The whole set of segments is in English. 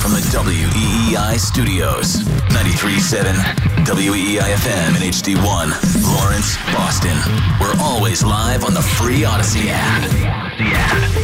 From the WEEI studios, 93.7 WEEI FM and HD1, Lawrence, Boston. We're always live on the free Odyssey app.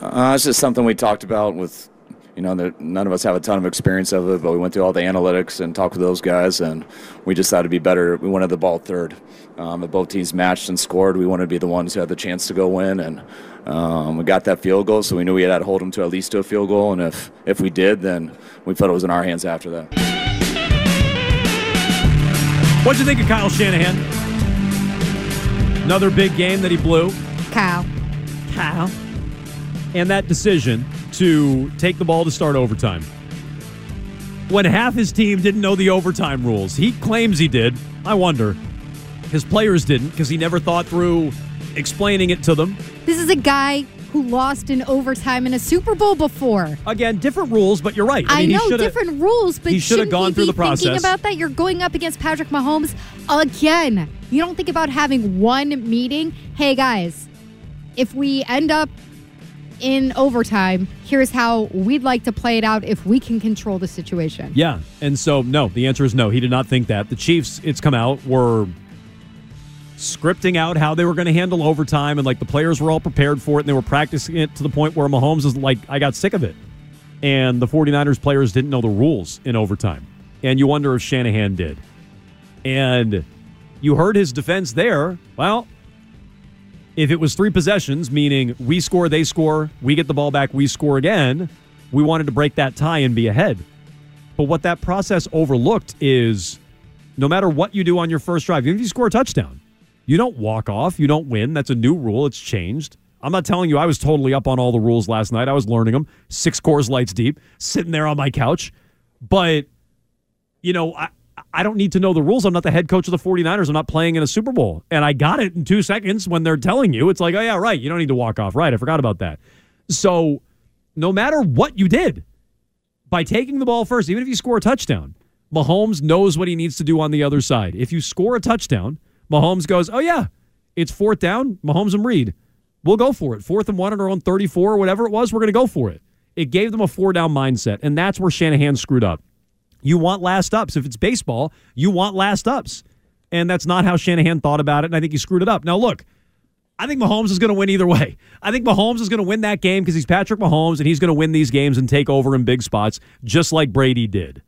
Uh, it's just something we talked about with, you know, that none of us have a ton of experience of it, but we went through all the analytics and talked with those guys, and we just thought it'd be better. We wanted the ball third. Um, if both teams matched and scored, we wanted to be the ones who had the chance to go win, and um, we got that field goal, so we knew we had to hold them to at least to a field goal, and if if we did, then we felt it was in our hands after that. What'd you think of Kyle Shanahan? Another big game that he blew. Kyle. Kyle. And that decision to take the ball to start overtime. When half his team didn't know the overtime rules, he claims he did. I wonder. His players didn't because he never thought through explaining it to them. This is a guy who lost in overtime in a Super Bowl before. Again, different rules, but you're right. I, mean, he know different rules, but he shoulda shouldn't gone through the process. Thinking about that, you're going up against Patrick Mahomes again. You don't think about having one meeting. Hey guys, if we end up in overtime, here's how we'd like to play it out if we can control the situation. Yeah. And so, no, the answer is no. He did not think that. The Chiefs, it's come out, were scripting out how they were going to handle overtime, and like the players were all prepared for it, and they were practicing it to the point where Mahomes is like, I got sick of it. And the 49ers players didn't know the rules in overtime. And you wonder if Shanahan did. And you heard his defense there. Well, if it was three possessions, meaning we score, they score, we get the ball back, we score again, we wanted to break that tie and be ahead. But what that process overlooked is no matter what you do on your first drive, even if you score a touchdown, you don't walk off, you don't win. That's a new rule, it's changed. I'm not telling you I was totally up on all the rules last night. I was learning them, six Coors Lights deep, sitting there on my couch. But, you know, I, I don't need to know the rules. I'm not the head coach of the 49ers. I'm not playing in a Super Bowl. And I got it in two seconds when they're telling you. It's like, oh, yeah, right. You don't need to walk off. Right. I forgot about that. So, no matter what you did, by taking the ball first, even if you score a touchdown, Mahomes knows what he needs to do on the other side. If you score a touchdown, Mahomes goes, oh, yeah, it's fourth down. Mahomes and Reid. We'll go for it. Fourth and one at our own 34 or whatever it was, we're going to go for it. It gave them a four down mindset. And that's where Shanahan screwed up. You want last ups. If it's baseball, you want last ups. And that's not how Shanahan thought about it. And I think he screwed it up. Now, look, I think Mahomes is going to win either way. I think Mahomes is going to win that game because he's Patrick Mahomes and he's going to win these games and take over in big spots, just like Brady did.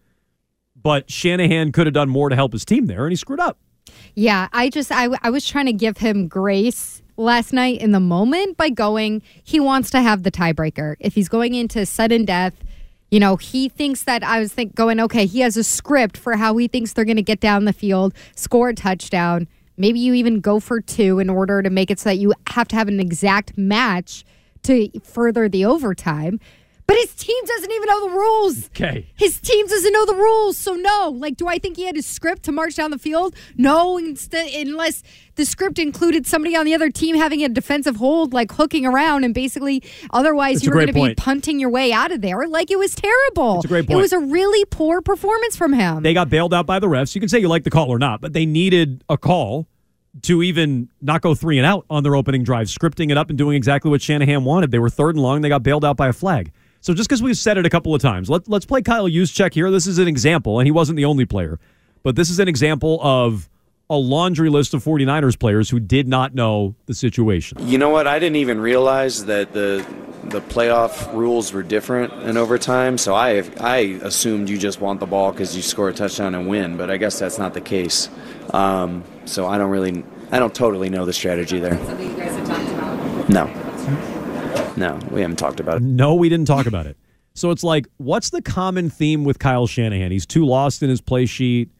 But Shanahan could have done more to help his team there, and he screwed up. Yeah, I just I, I was trying to give him grace last night in the moment by going he wants to have the tiebreaker. If he's going into sudden death, you know, he thinks that I was think going okay, he has a script for how he thinks they're going to get down the field, score a touchdown. Maybe you even go for two in order to make it so that you have to have an exact match to further the overtime. But his team doesn't even know the rules. Okay. His team doesn't know the rules, so no. Like, do I think he had a script to march down the field? No, instead, unless the script included somebody on the other team having a defensive hold, like hooking around, and basically, otherwise, That's you were going to be punting your way out of there. Like, it was terrible. That's a great It was a really poor performance from him. They got bailed out by the refs. You can say you like the call or not, but they needed a call to even not go three and out on their opening drive, scripting it up and doing exactly what Shanahan wanted. They were third and long. They got bailed out by a flag. So just because we've said it a couple of times, let, let's play Kyle Juszczyk here. This is an example, and he wasn't the only player, but this is an example of a laundry list of 49ers players who did not know the situation. You know what? I didn't even realize that the the playoff rules were different in overtime, so I I assumed you just want the ball because you score a touchdown and win, but I guess that's not the case. Um, so I don't really, I don't totally know the strategy there. Something you guys have talked about. No, no, we haven't talked about it. No, we didn't talk about it. So it's like, what's the common theme with Kyle Shanahan? He's too lost in his play sheet,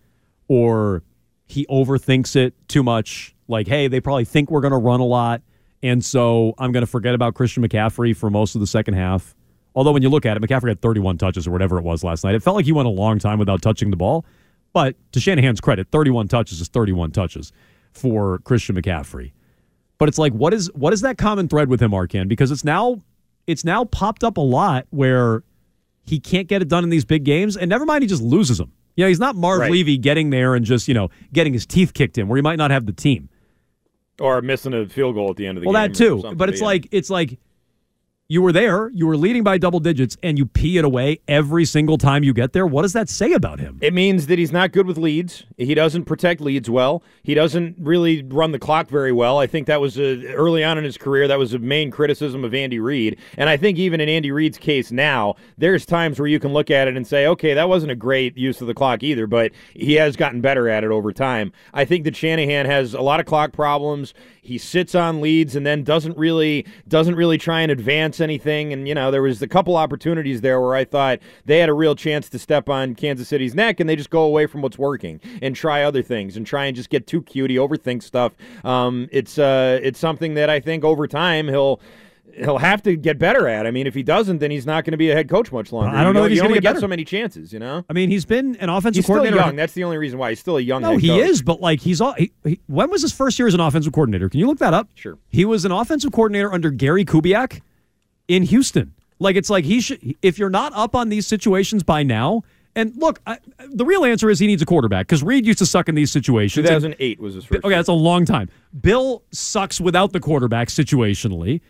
or he overthinks it too much. Like, hey, they probably think we're going to run a lot, and so I'm going to forget about Christian McCaffrey for most of the second half. Although when you look at it, McCaffrey had 31 touches or whatever it was last night. It felt like he went a long time without touching the ball. But to Shanahan's credit, 31 touches is 31 touches for Christian McCaffrey. But it's like, what is what is that common thread with him, Arcand? Because it's now it's now popped up a lot where he can't get it done in these big games, and never mind, he just loses them. You know, he's not Marv Right. Levy getting there and just you know getting his teeth kicked in, where he might not have the team. Or missing a field goal at the end of the Well, game. Well, that too. But it's yeah. like it's like you were there, you were leading by double digits, and you pee it away every single time you get there. What does that say about him? It means that he's not good with leads. He doesn't protect leads well. He doesn't really run the clock very well. I think that was a, early on in his career. That was a main criticism of Andy Reid. And I think even in Andy Reid's case now, there's times where you can look at it and say, okay, that wasn't a great use of the clock either, but he has gotten better at it over time. I think that Shanahan has a lot of clock problems. He sits on leads and then doesn't really doesn't really try and advance anything. And you know, there was a couple opportunities there where I thought they had a real chance to step on Kansas City's neck, and they just go away from what's working and try other things and try and just get too cute. overthink stuff. Um, it's uh, it's something that I think over time he'll. He'll have to get better at. I mean, if he doesn't, then he's not going to be a head coach much longer. I don't You know if he's gonna only get so many chances. You know, I mean, he's been an offensive he's still coordinator. young. That's the only reason why he's still a young. No, head he is, but like he's all. He, he, when was his first year as an offensive coordinator? Can you look that up? Sure. He was an offensive coordinator under Gary Kubiak in Houston. Like it's like he should. If you're not up on these situations by now, and look, I, the real answer is he needs a quarterback because Reid used to suck in these situations. And- 2008 was his first. Okay, that's a long time. Bill sucks without the quarterback situationally.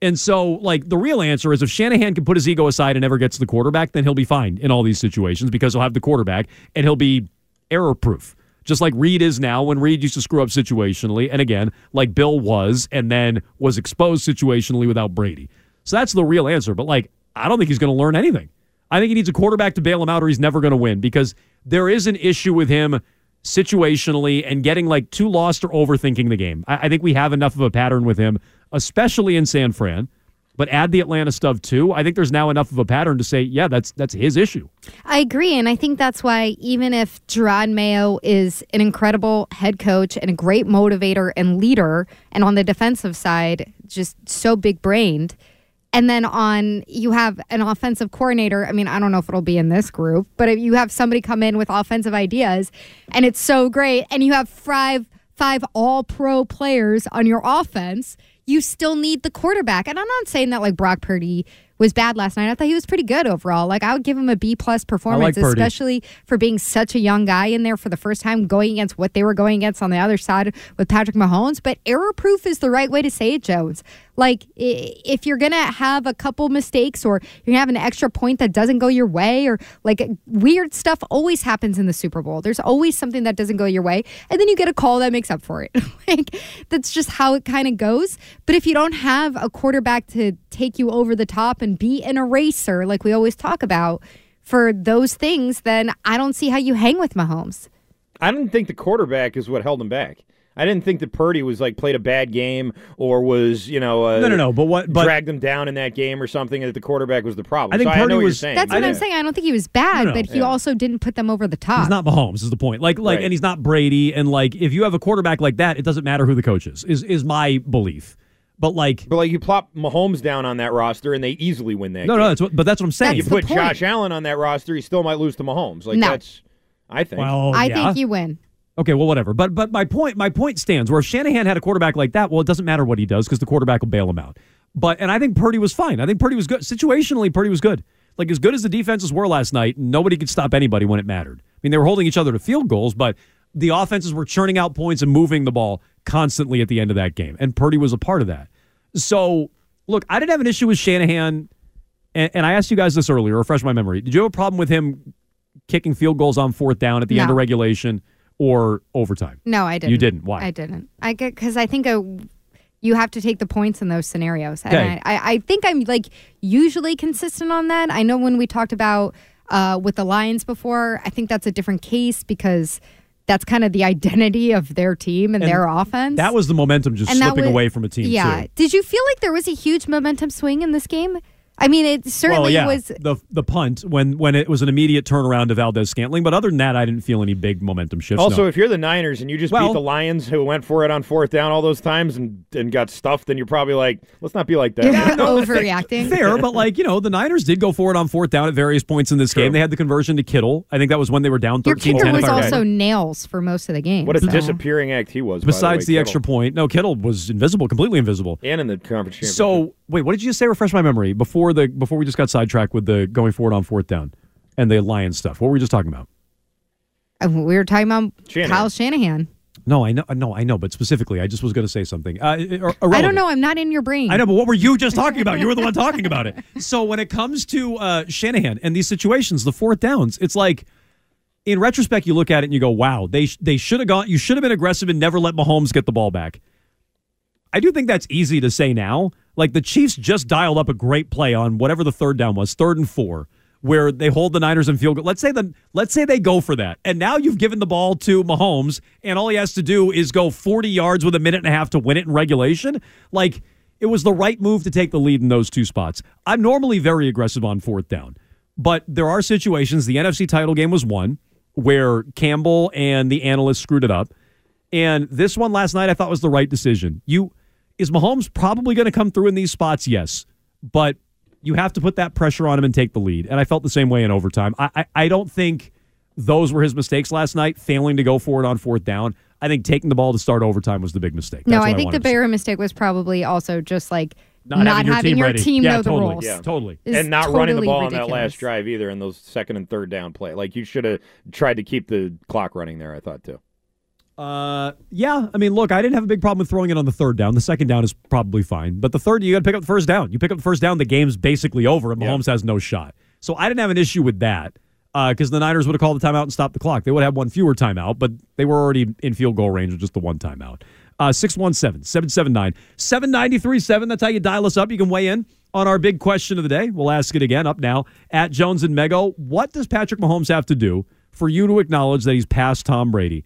And so, like, the real answer is if Shanahan can put his ego aside and never gets the quarterback, then he'll be fine in all these situations because he'll have the quarterback and he'll be error proof. Just like Reid is now when Reid used to screw up situationally. And again, like Bill was and then was exposed situationally without Brady. So that's the real answer. But, like, I don't think he's going to learn anything. I think he needs a quarterback to bail him out or he's never going to win because there is an issue with him situationally and getting like too lost or overthinking the game. I, I think we have enough of a pattern with him, especially in San Fran. But add the Atlanta stuff too. I think there's now enough of a pattern to say, yeah, that's that's his issue. I agree, and I think that's why even if Jerod Mayo is an incredible head coach and a great motivator and leader, and on the defensive side, just so big brained, and then on you have an offensive coordinator. I mean, I don't know if it'll be in this group, but if you have somebody come in with offensive ideas, and it's so great, and you have five five all pro players on your offense, you still need the quarterback. And I'm not saying that like Brock Purdy was bad last night. I thought he was pretty good overall. Like I would give him a B plus performance, Purdy. especially for being such a young guy in there for the first time, going against what they were going against on the other side with Patrick Mahomes. But error proof is the right way to say it, Jones. Like if you're gonna have a couple mistakes or you're gonna have an extra point that doesn't go your way, or like weird stuff always happens in the Super Bowl. There's always something that doesn't go your way, and then you get a call that makes up for it. like that's just how it kind of goes. But if you don't have a quarterback to take you over the top and be an eraser, like we always talk about, for those things, then I don't see how you hang with Mahomes. I didn't think the quarterback is what held him back. I didn't think that Purdy was like played a bad game or was you know uh, No, no, no. But what? But dragged them down in that game or something. and That the quarterback was the problem. I think so I Purdy know what was- you're saying. That's what Yeah. I'm saying. I don't think he was bad, No, no, but he yeah. also didn't put them over the top. he's not Mahomes. Is the point? Like, like, Right. and he's not Brady. And like, if you have a quarterback like that, it doesn't matter who the coach is. Is is my belief. But like, But like you plop Mahomes down on that roster and they easily win that. no, game. no. That's what. But that's what I'm saying. You That's the put point. Josh Allen on that roster, he still might lose to Mahomes. Like No. that's, I think. well, I yeah. think you win. Okay, well, whatever. But but my point my point stands. Where if Shanahan had a quarterback like that, well, it doesn't matter what he does because the quarterback will bail him out. But and I think Purdy was fine. I think Purdy was good. Situationally, Purdy was good. Like as good as the defenses were last night, nobody could stop anybody when it mattered. I mean, they were holding each other to field goals, but the offenses were churning out points and moving the ball constantly at the end of that game, and Purdy was a part of that. So, look, I didn't have an issue with Shanahan, and, and I asked you guys this earlier. Refresh my memory. Did you have a problem with him kicking field goals on fourth down at the end of regulation or overtime? No, I didn't. You didn't. Why? I didn't. I get because I think a You have to take the points in those scenarios. And Okay. I, I, I think I'm like usually consistent on that. I know when we talked about uh, with the Lions before, I think that's a different case because that's kind of the identity of their team and, And their offense. That was the momentum just And slipping was- away from a team. Yeah. too. Did you feel like there was a huge momentum swing in this game? I mean, it certainly well, yeah, was. the the punt when when it was an immediate turnaround to Valdes-Scantling, but other than that, I didn't feel any big momentum shifts. Also, no. if you're the Niners and you just Well- beat the Lions who went for it on fourth down all those times and, and got stuffed, then you're probably like, let's not be like that. You're overreacting. Fair, but like you know, the Niners did go for it on fourth down at various points in this True. game. They had the conversion to Kittle. I think that was when they were down Your 13 kicker 10 was also remember. nails for most of the game. What a so. disappearing act he was. Besides the, the way, extra point, no, Kittle was invisible, completely invisible. and in the conference championship. So wait, what did you just say? Refresh my memory before the before we just got sidetracked with the going forward on fourth down and the Lions stuff. What were we just talking about? Uh, We were talking about Shanahan. Kyle Shanahan. No, I know, no, I know, but specifically, I just was going to say something. Uh, ir- I don't know. I'm not in your brain. I know, but what were you just talking about? You were the one talking about it. So when it comes to uh, Shanahan and these situations, the fourth downs, it's like in retrospect, you look at it and you go, "Wow, they they should have gone. You should have been aggressive and never let Mahomes get the ball back." I do think that's easy to say now. Like the Chiefs just dialed up a great play on whatever the third down was, third and four, where they hold the Niners in field goal. Let's say the let's say they go for that, and now you've given the ball to Mahomes, and all he has to do is go 40 yards with a minute and a half to win it in regulation. Like it was the right move to take the lead in those two spots. I'm normally very aggressive on fourth down, but there are situations. The NFC title game was one where Campbell and the analysts screwed it up. And this one last night, I thought was the right decision. You is Mahomes probably going to come through in these spots? Yes, but you have to put that pressure on him and take the lead. And I felt the same way in overtime. I I, I don't think those were his mistakes last night. Failing to go for it on fourth down. I think taking the ball to start overtime was the big mistake. no, That's what I think wanted the to bigger mistake was probably also just like Not not, having your having team your team Yeah, know totally. the rules. Yeah. Totally. is and not running the totally ball on that last drive either in those second and third down play. Like you should have tried to keep the clock running there. I thought too. Uh, yeah. I mean, look, I didn't have a big problem with throwing it on the third down. The second down is probably fine, but the third, you got to pick up the first down. You pick up the first down, the game's basically over, and Yeah. Mahomes has no shot. So I didn't have an issue with that because the Niners would have called the timeout and stopped the clock. They would have one fewer timeout, but they were already in field goal range with just the one timeout. Uh, 617 779 7937. That's how you dial us up. You can weigh in on our big question of the day. We'll ask it again up now at Jones and Mego. What does Patrick Mahomes have to do for you to acknowledge that he's past Tom Brady?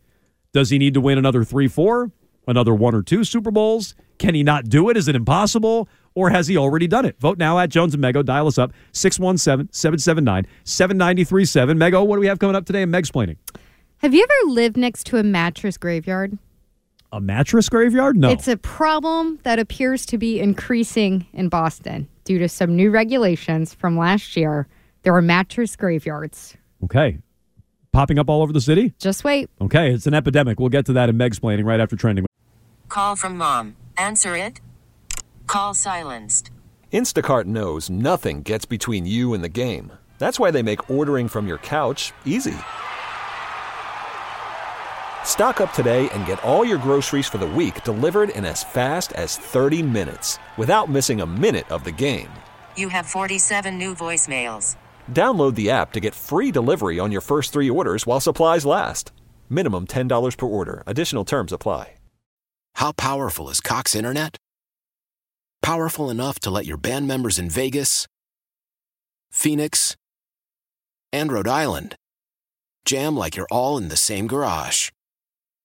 Does he need to win another three, four, another one or two Super Bowls? Can he not do it? Is it impossible? Or has he already done it? Vote now at Jones and Mego. Dial us up 617 779 7937. Mego, what do we have coming up today in Meg'Splaining? Have you ever lived next to a mattress graveyard? A mattress graveyard? No. It's a problem that appears to be increasing in Boston due to some new regulations from last year. There are mattress graveyards. okay. Popping up all over the city? Just wait. Okay, it's an epidemic. We'll get to that in Meg'Splaining right after trending. Call from mom. Answer it. Call silenced. Instacart knows nothing gets between you and the game. That's why they make ordering from your couch easy. Stock up today and get all your groceries for the week delivered in as fast as 30 minutes without missing a minute of the game. You have 47 new voicemails. Download the app to get free delivery on your first three orders while supplies last. Minimum $10 per order. Additional terms apply. How powerful is Cox Internet? Powerful enough to let your band members in Vegas, Phoenix, and Rhode Island jam like you're all in the same garage.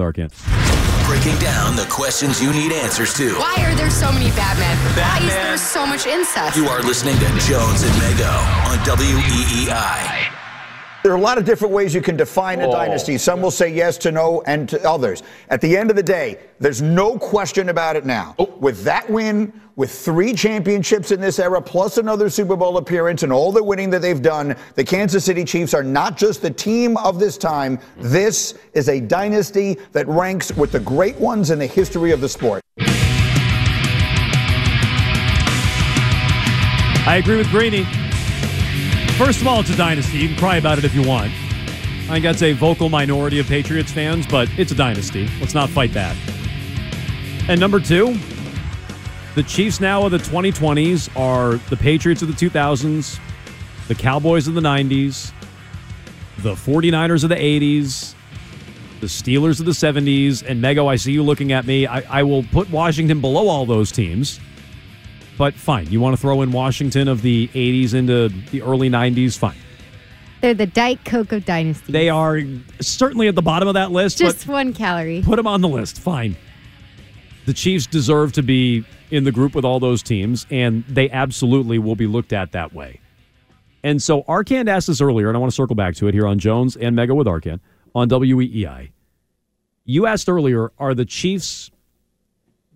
Arcand. Breaking down the questions you need answers to. Why are there so many Batmen? Why is there so much incest? You are listening to Jones and Mego on E WEEI. There are a lot of different ways you can define a Oh. dynasty. Some will say yes to no and to others. At the end of the day, there's no question about it now. Oh. With that win, with three championships in this era, plus another Super Bowl appearance and all the winning that they've done, the Kansas City Chiefs are not just the team of this time. This is a dynasty that ranks with the great ones in the history of the sport. I agree with Greeny. First of all, it's a dynasty. You can cry about it if you want. I think that's a vocal minority of Patriots fans, but it's a dynasty. Let's not fight that. And number two, the Chiefs now of the 2020s are the Patriots of the 2000s, the Cowboys of the 90s, the 49ers of the 80s, the Steelers of the 70s, and Mego, I see you looking at me. I, I will put Washington below all those teams. But fine, you want to throw in Washington of the 80s into the early 90s? Fine. They're the Diet Coke of dynasty. They are certainly at the bottom of that list, Just one calorie. put them on the list. Fine. The Chiefs deserve to be in the group with all those teams, and they absolutely will be looked at that way. And so Arcand asked this earlier, and I want to circle back to it here on Jones and Mego with Arcand on WEEI. You asked earlier, are the Chiefs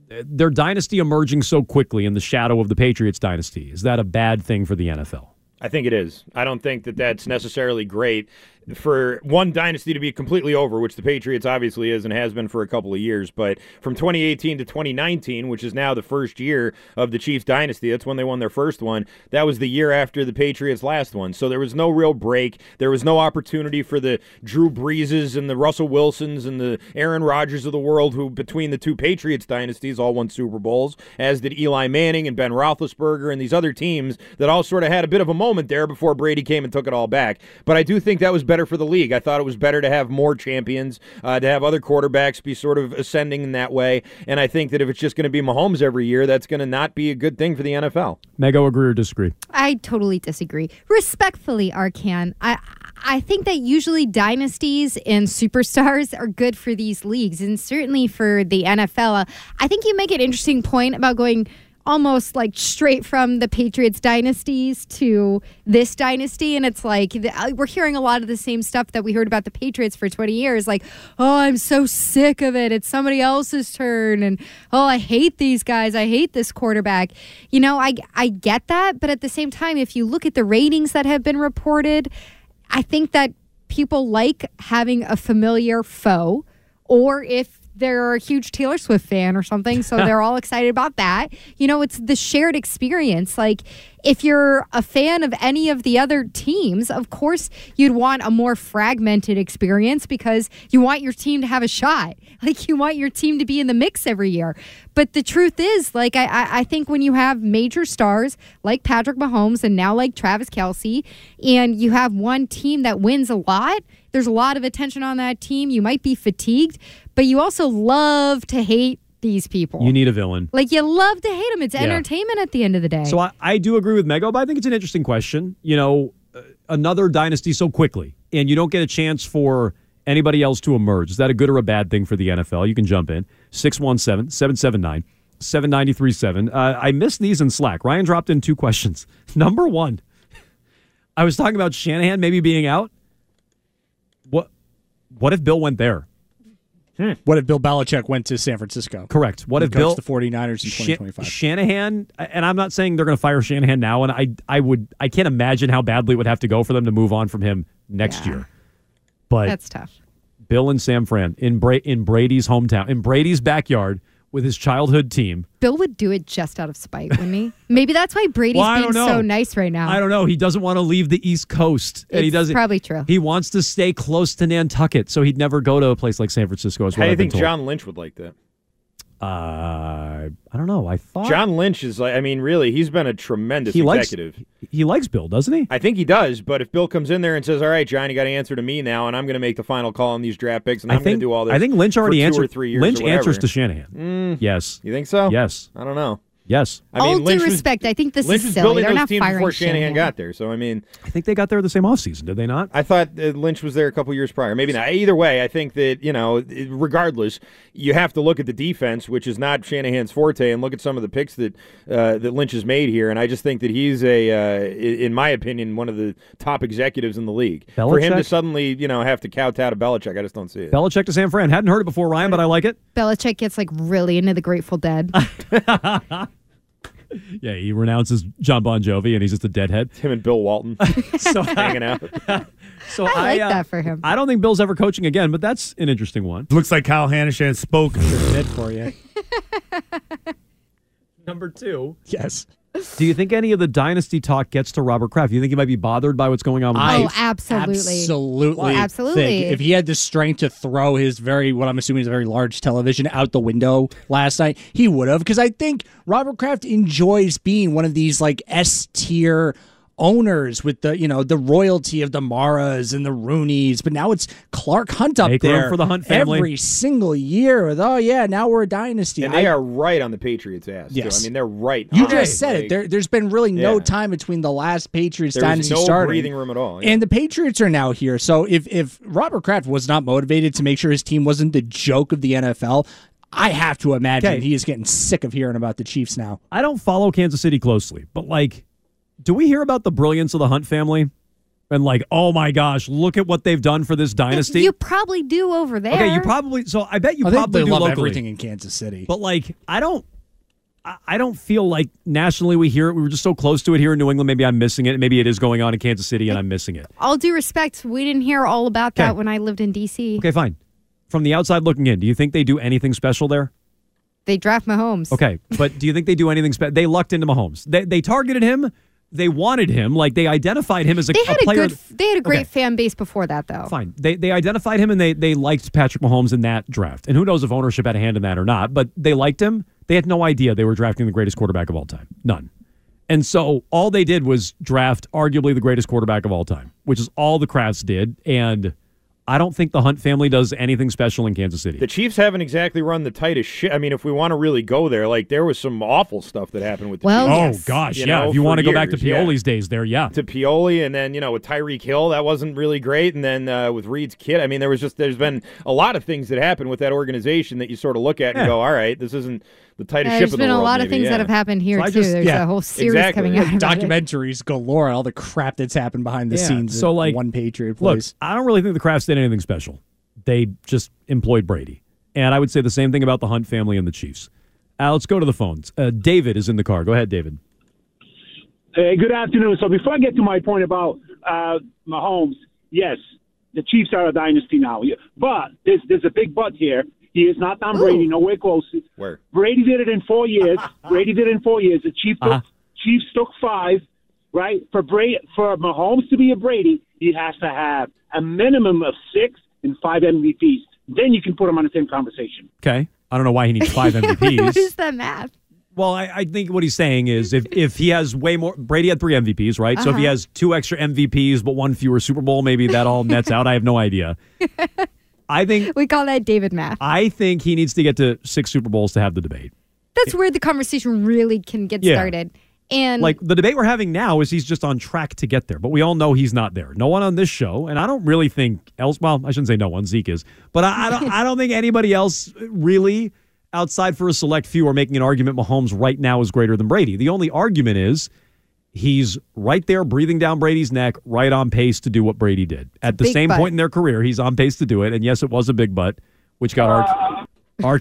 their dynasty emerging so quickly in the shadow of the Patriots dynasty? Is that a bad thing for the NFL? I think it is. I don't think that that's necessarily great for one dynasty to be completely over, which the Patriots obviously is and has been for a couple of years. But from 2018 to 2019, which is now the first year of the Chiefs dynasty, that's when they won their first one. That was the year after the Patriots' last one. So there was no real break. There was no opportunity for the Drew Breeses and the Russell Wilsons and the Aaron Rodgers of the world, who between the two Patriots dynasties all won Super Bowls, as did Eli Manning and Ben Roethlisberger and these other teams that all sort of had a bit of a moment there before Brady came and took it all back. But I do think that was better for the league. I thought it was better to have more champions, uh, to have other quarterbacks be sort of ascending in that way. And I think that if it's just going to be Mahomes every year, that's going to not be a good thing for the NFL. Mego, agree or disagree? I totally disagree. Respectfully, Arcand, I I think that usually dynasties and superstars are good for these leagues, and certainly for the NFL. Uh, I think you make an interesting point about going almost like straight from the Patriots dynasties to this dynasty. And it's like uh, we're hearing a lot of the same stuff that we heard about the Patriots for 20 years. Like, oh, I'm so sick of it. It's somebody else's turn. And oh, I hate these guys. I hate this quarterback. You know, I, I get that. But at the same time, if you look at the ratings that have been reported, I think that people like having a familiar foe, or if they're a huge Taylor Swift fan or something, so they're all excited about that. You know, it's the shared experience. Like, if you're a fan of any of the other teams, of course, you'd want a more fragmented experience because you want your team to have a shot. Like, you want your team to be in the mix every year. But the truth is, like, I, I, think when you have major stars like Patrick Mahomes and now like Travis Kelce, and you have one team that wins a lot, there's a lot of attention on that team. You might be fatigued, but you also love to hate these people. You need a villain. like you love to hate them. It's Yeah. entertainment at the end of the day. So I, I do agree with Mego, but I think it's an interesting question. You know, uh, another dynasty so quickly, and you don't get a chance for anybody else to emerge. Is that a good or a bad thing for the NFL? You can jump in. 617 779 7937. Uh, I missed these in Slack. Ryan dropped in two questions. Number one, I was talking about Shanahan maybe being out. What, what if Bill went there? Hmm. What if Bill Belichick went to San Francisco? Correct. What if Bill coached the 49ers in Sha- 2025? Shanahan, and I'm not saying they're going to fire Shanahan now, and I I would I can't imagine how badly it would have to go for them to move on from him next year. But That's tough. Bill and San Fran in Bra- in Brady's hometown, in Brady's backyard with his childhood team. Bill would do it just out of spite, wouldn't he? Maybe that's why Brady's Well, being so nice right now. I don't know. He doesn't want to leave the East Coast, and he doesn't. probably true. He wants to stay close to Nantucket, so he'd never go to a place like San Francisco. Is How what I've been think told. John Lynch would like that? Uh, I don't know. I thought John Lynch is like, I mean, really, he's been a tremendous he likes executive. he likes Bill, doesn't he? I think he does, but if Bill comes in there and says, "All right, John, you got to answer to me now, and I'm going to make the final call on these draft picks, and I I'm going to do all this," I think Lynch already two answered. or three years. Lynch answers to Shanahan. Mm, Yes. You think so? Yes. I don't know. Yes. I mean, All Lynch due was- respect, I think this Lynch is was silly. building They're those not teams firing before Shanahan, Shanahan. got there. So I mean, I think they got there the same offseason, did they not? I thought uh, Lynch was there a couple years prior. Maybe not. Either way, I think that you know, regardless, you have to look at the defense, which is not Shanahan's forte, and look at some of the picks that uh, that Lynch has made here. And I just think that he's a, uh, in my opinion, one of the top executives in the league. For him to suddenly, you know, have to kowtow to Belichick, I just don't see it. Belichick to San Fran. Hadn't heard it before, Ryan, but I like it. Belichick gets like really into the Grateful Dead. Yeah, he renounces John Bon Jovi, and he's just a deadhead. Him and Bill Walton so hanging out. So I like uh, that for him. I don't think Bill's ever coaching again, but that's an interesting one. Looks like Kyle Hannishan spoke dead for you. Number two. Yes. Do you think any of the dynasty talk gets to Robert Kraft? Do you think he might be bothered by what's going on with I Oh, absolutely. absolutely, Well, absolutely. think if he had the strength to throw his very, what I'm assuming is a very large television out the window last night, he would have. Because I think Robert Kraft enjoys being one of these like S tier owners with the you know the royalty of the Maras and the Rooneys, but now it's Clark Hunt up Make there for the Hunt family. every single year. With oh yeah, now we're a dynasty. And they I- are right on the Patriots' ass. too. Yes. I mean, they're right. You on just it. said Like, it. There, there's been really no Yeah. time between the last Patriots There dynasty no starting. breathing room at all, yeah. And the Patriots are now here. So if if Robert Kraft was not motivated to make sure his team wasn't the joke of the NFL, I have to imagine Okay. he is getting sick of hearing about the Chiefs now. I don't follow Kansas City closely, but like, do we hear about the brilliance of the Hunt family? And like, oh my gosh, look at what they've done for this dynasty. You probably do over there. okay, you probably so I bet you they, probably they do love locally. everything in Kansas City. But like, I don't. I- I don't feel like nationally we hear it. We were just so close to it here in New England. Maybe I'm missing it. Maybe it is going on in Kansas City and I'm missing it. All due respect, we didn't hear all about that Okay. when I lived in D.C. Okay, fine. From the outside looking in, do you think they do anything special there? They draft Mahomes. Okay, but do you think they do anything special? They lucked into Mahomes. They, they targeted him. They wanted him. Like they identified him as a, They had a a, player. good. They had a great Okay. fan base before that, though. Fine. They they identified him and they they liked Patrick Mahomes in that draft. And who knows if ownership had a hand in that or not, but they liked him. They had no idea they were drafting the greatest quarterback of all time. None. And so all they did was draft arguably the greatest quarterback of all time, which is all the Krafts did. And I don't think the Hunt family does anything special in Kansas City. The Chiefs haven't exactly run the tightest shit. I mean, if we want to really go there, like there was some awful stuff that happened with the Well, Chiefs. oh gosh, You yeah. know, if you want to go back to years, yeah. Pioli's days there, yeah. to Pioli, and then you know with Tyreek Hill, that wasn't really great, and then uh, with Reid's kid, I mean, there was just there's been a lot of things that happened with that organization that you sort of look at and go, all right, this isn't the tightest Yeah, ship in the been a world. lot of things yeah. that have happened here So too. just- There's yeah, a whole series exactly. coming out. Documentaries galore, all the crap that's happened behind the Yeah, scenes. so, like, one Patriot Look. I don't really think the Krafts did anything special. They just employed Brady. And I would say the same thing about the Hunt family and the Chiefs. Uh, let's go to the phones. Uh, David is in the car. Go ahead, David. Hey, good afternoon. So before I get to my point about uh, Mahomes, yes, the Chiefs are a dynasty now. But there's there's a big but here. He is not Tom Brady, nowhere close. Where? Brady did it in four years. Brady did it in four years. The Chiefs took, Uh-huh. Chiefs took five. Right for Brady, for Mahomes to be a Brady, he has to have a minimum of six and five MVPs. Then you can put him on the same conversation. Okay. I don't know why he needs five MVPs. is that math? well, I, I think what he's saying is if, if he has way more, Brady had three MVPs, right? So if he Uh-huh. has two extra MVPs but one fewer Super Bowl, maybe that all nets out. I have no idea. I think We call that David math. I think he needs to get to six Super Bowls to have the debate. That's where the conversation really can get Yeah. started. And Like the debate we're having now is he's just on track to get there, but we all know he's not there. No one on this show, and I don't really think else. Well, I shouldn't say no one. Zeke is, but I, I don't. I don't think anybody else really outside for a select few are making an argument. Mahomes right now is greater than Brady. The only argument is he's right there, breathing down Brady's neck, right on pace to do what Brady did at the big same butt. point in their career. He's on pace to do it, and yes, it was a big butt, which got Ark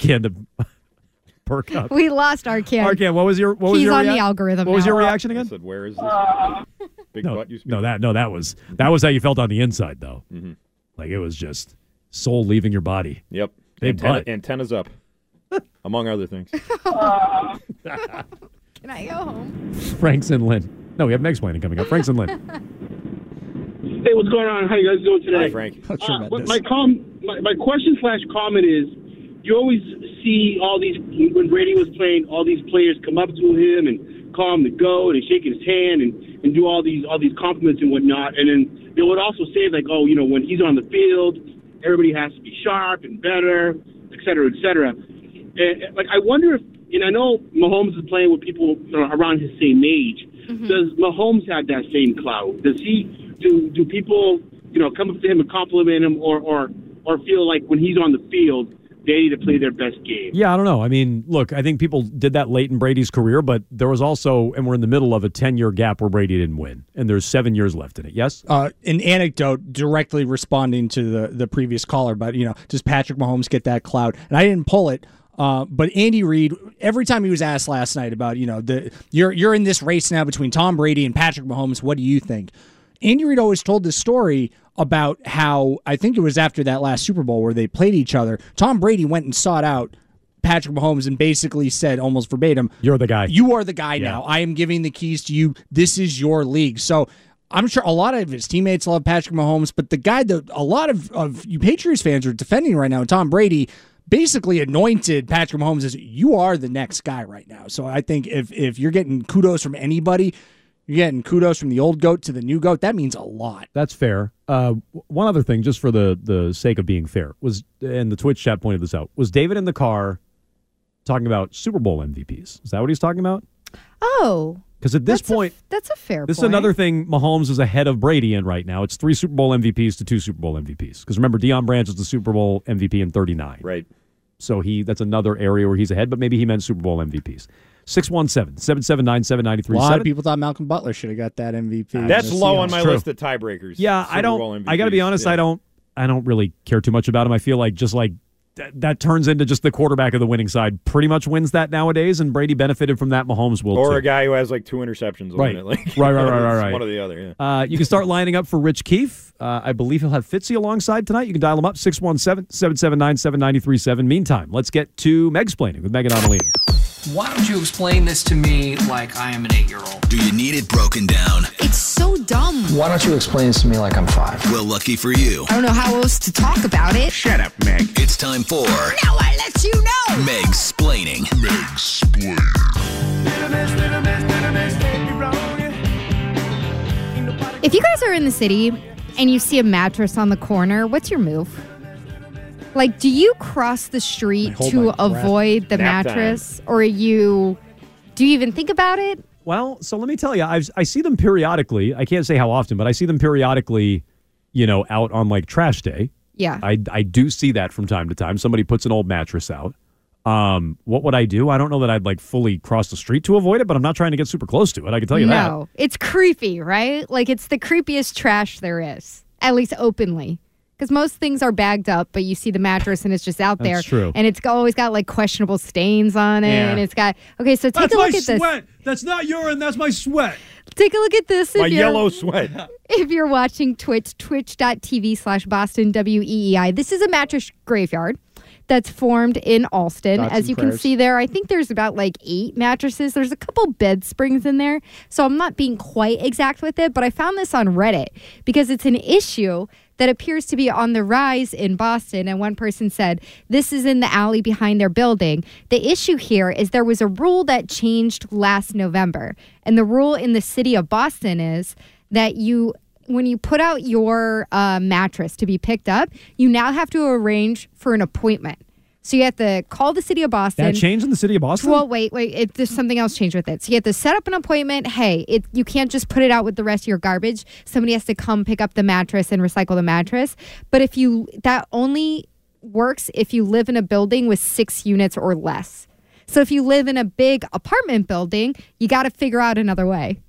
Arcand to perk up. we lost our kid. Arcand, what was your what was He's your on rea- the algorithm What was your reaction again? I again? said, where is this? Big no, butt you speak? no, that no, that was that was how you felt on the inside, though. Mm-hmm. Like it was just soul leaving your body. Yep. Big Antenna, butt. antennas up, among other things. Can I go home? Frank's and Lynn. No, we have Meg'Splaining coming up. Frank's and Lynn. Hey, what's going on? How you guys doing today? Hi, Frank. Uh, but my com, my, my question slash comment is, you always see all these when Brady was playing, all these players come up to him and call him the goat and shake his hand and, and do all these all these compliments and whatnot. And then they would also say like, oh, you know, when he's on the field, everybody has to be sharp and better, et cetera, et cetera. And, like, I wonder if, and I know Mahomes is playing with people around his same age. Does Mahomes have that same clout? Does he? Do do people, you know, come up to him and compliment him, or or or feel like when he's on the field, they need to play their best game? Yeah, I don't know. I mean, look, I think people did that late in Brady's career, but there was also, and we're in the middle of a 10 year gap where Brady didn't win, and there's seven years left in it. Yes? Uh, an anecdote directly responding to the the previous caller, but you know, does Patrick Mahomes get that clout? And I didn't pull it. Uh, but Andy Reid, every time he was asked last night about, you know, the you're you're in this race now between Tom Brady and Patrick Mahomes. What do you think? Andy Reid always told this story about how I think it was after that last Super Bowl where they played each other. Tom Brady went and sought out Patrick Mahomes and basically said almost verbatim, "You're the guy. You are the guy now. I am giving the keys to you. This is your league." So I'm sure a lot of his teammates love Patrick Mahomes, but the guy that a lot of, of you Patriots fans are defending right now, Tom Brady, basically anointed Patrick Mahomes as you are the next guy right now. So I think if if you're getting kudos from anybody, you're getting kudos from the old goat to the new goat. That means a lot. That's fair. Uh, one other thing, just for the, the sake of being fair, was, and the Twitch chat pointed this out, was David in the car talking about Super Bowl MVPs? Is that what he's talking about? Oh, Because at this that's a- point, that's a fair. This is another thing Mahomes is ahead of Brady in right now. It's three Super Bowl MVPs to two Super Bowl MVPs. Because remember, Deion Branch is the Super Bowl MVP in 39. Right. So he that's another area where he's ahead, but maybe he meant Super Bowl MVPs. 617 779 A 7937. lot of people thought Malcolm Butler should have got that MVP. That's The low on my True. list of tiebreakers. Yeah, I Super Bowl don't. I got to be honest. Yeah. I don't. I don't really care too much about him. I feel like just like that, that turns into just the quarterback of the winning side. Pretty much wins that nowadays, and Brady benefited from that. Mahomes will Or too. a guy who has like two interceptions. Right. Right. Like, Right, right, right, right, right. One or the other. Yeah. Uh, you can start lining up for Rich Keefe. Uh, I believe he'll have Fitzy alongside tonight. You can dial him up 617 779 7937. Meantime, let's get to Meg'Splaining with Megan Ottolini. Why don't you explain this to me like I am an eight year old? Do you need it broken down? It's so dumb. Why don't you explain this to me like I'm five? Well, lucky for you. I don't know how else to talk about it. Shut up, Meg. It's time for Now I let you know. Meg's Splaining. Meg's explaining. If you guys are in the city and you see a mattress on the corner, what's your move? Like, do you cross the street to avoid the Nap time. mattress, or you do you even think about it? Well, so let me tell you, I've, I see them periodically. I can't say how often, but I see them periodically, you know, out on like trash day. Yeah. I, I do see that from time to time. Somebody puts an old mattress out. Um, what would I do? I don't know that I'd like fully cross the street to avoid it, but I'm not trying to get super close to it. I can tell you that. no, it's creepy, right? Like it's the creepiest trash there is, at least openly. Because most things are bagged up, but you see the mattress and it's just out there. That's true. And it's always got like questionable stains on it. Yeah. And it's got, okay, so take That's a look my at this. sweat. That's not urine. That's my sweat. Take a look at this. My yellow sweat. if you're watching Twitch, twitch.tv slash Boston WEEI. This is a mattress graveyard that's formed in Allston. Thoughts As and you can see there, I think there's about like eight mattresses. There's a couple bed springs in there. So I'm not being quite exact with it, but I found this on Reddit because it's an issue that appears to be on the rise in Boston. And one person said, This is in the alley behind their building. The issue here is there was a rule that changed last November. And the rule in the city of Boston is that you when you put out your uh, mattress to be picked up, you now have to arrange for an appointment. So you have to call the city of Boston. That changed in the city of Boston? Well, wait, wait. It, there's something else changed with it. So you have to set up an appointment. Hey, it, you can't just put it out with the rest of your garbage. Somebody has to come pick up the mattress and recycle the mattress. But if you that only works if you live in a building with six units or less. So if you live in a big apartment building, you got to figure out another way.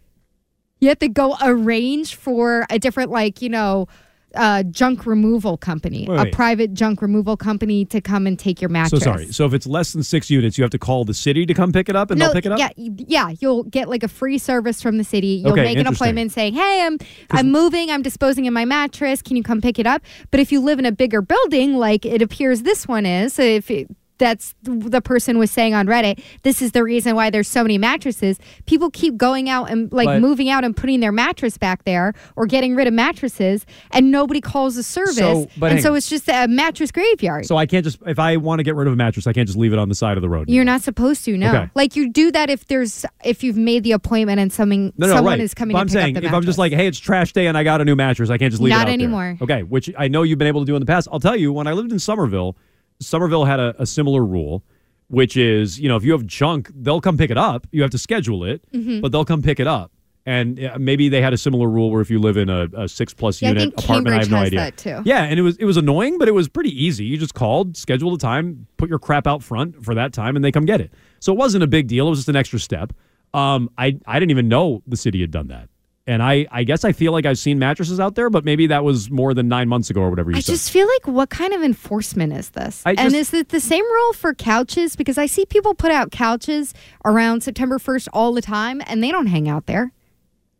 You have to go arrange for a different, like, you know, uh, junk removal company, Wait, a private junk removal company to come and take your mattress. So sorry. So if it's less than six units, you have to call the city to come pick it up and they'll pick it up? Yeah, yeah, you'll get like a free service from the city. You'll Okay, make an appointment saying, "Hey, I'm I'm moving. I'm disposing of my mattress. Can you come pick it up?" But if you live in a bigger building, like it appears this one is, if it, that's the person was saying on Reddit, this is the reason why there's so many mattresses. People keep going out and like But- moving out and putting their mattress back there or getting rid of mattresses, and nobody calls the service. So, but and so on. it's just a mattress graveyard. So I can't just, if I want to get rid of a mattress, I can't just leave it on the side of the road. You're not supposed to, no. Okay. Like you do that if there's if you've made the appointment and something No, no, someone right. is coming But to I'm pick saying up the if I'm just like, hey, it's trash day and I got a new mattress, I can't just leave Not it there. anymore. Okay, which I know you've been able to do in the past. I'll tell you, when I lived in Somerville, Somerville had a, a similar rule. which is you know if you have junk, they'll come pick it up. You have to schedule it, Mhm. but they'll come pick it up. And uh, maybe they had a similar rule where if you live in a, a six plus Yeah, I unit think apartment, I have no idea. that, too. Yeah, and it was it was annoying, but it was pretty easy. You just called, scheduled a time, put your crap out front for that time, and they come get it. So it wasn't a big deal. It was just an extra step. Um, I I didn't even know the city had done that. And I, I guess I feel like I've seen mattresses out there, but maybe that was more than nine months ago or whatever you I said. just feel like what kind of enforcement is this? I and just- is it the same rule for couches? Because I see people put out couches around September 1st all the time and they don't hang out there.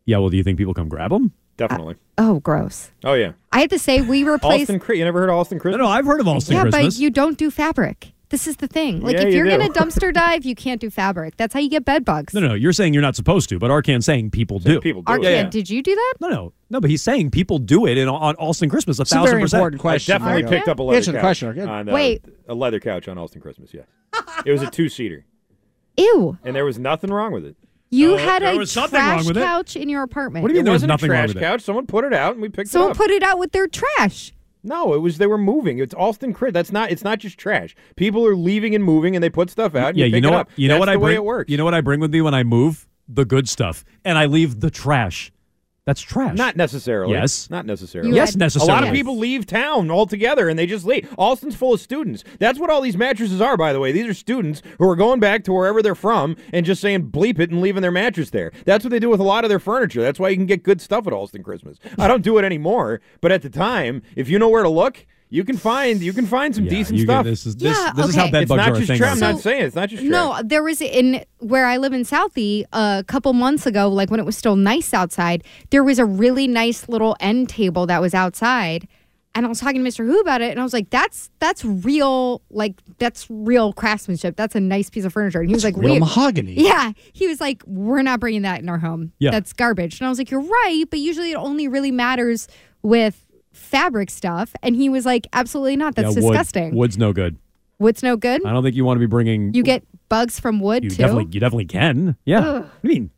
yeah, well, do you think people come grab them? Definitely. Uh, oh, gross. oh yeah. I had to say we replaced. Allston, Cri- you never heard of Allston Christmas? No, no, I've heard of Allston yeah, Christmas. but you don't do fabric. This is the thing. Like Yeah, if you you're do. gonna dumpster dive, you can't do fabric. That's how you get bed bugs. No, no, you're saying you're not supposed to, but Arcand's saying people do. People do. Arcand, did you do that? No, no, no, but he's saying people do it in, on Allston Christmas. A It's a thousand very percent. important question. I definitely Arcand. picked up a leather Answer the couch. question, on, uh, Wait. a leather couch on Allston Christmas. Yeah, it was a two seater, Ew. and there was nothing wrong with it. You Uh, had there a was something wrong trash with it. couch in your apartment. it wasn't a trash couch. Someone put it out, and we picked Someone it up. put it out with their trash. No, it was they were moving. It's Allston Crit. That's not. It's not just trash. People are leaving and moving, and they put stuff out. And yeah, you, you know it what? You know That's what I bring. it works. You know what I bring with me when I move? The good stuff, and I leave the trash. That's trash. Not necessarily. Yes. Not necessarily. You Yes, had- A lot necessarily. of people leave town altogether and they just leave. Allston's full of students. That's what all these mattresses are, by the way. These are students who are going back to wherever they're from and just saying bleep it and leaving their mattress there. That's what they do with a lot of their furniture. That's why you can get good stuff at Allston Christmas. I don't do it anymore, but at the time, if you know where to look, you can find you can find some decent you get- stuff. this is- this- Yeah, this is how okay. bed it's bugs are a thing trash. I'm now. not saying it's not just trash. No, there was in where I live in Southie a couple months ago, like when it was still nice outside, there was a really nice little end table that was outside. And I was talking to Mr. Who about it, and I was like, "That's that's real, like that's real craftsmanship. That's a nice piece of furniture." And he was like, real mahogany. Yeah, he was like, "We're not bringing that in our home. Yeah. That's garbage." And I was like, "You're right, but usually it only really matters with fabric stuff." And he was like, "Absolutely not. That's Yeah, wood- disgusting. wood's no good. Wood's no good. I don't think you want to be bringing. You get bugs from wood You too." definitely, you definitely can. Yeah. Ugh. What do you mean?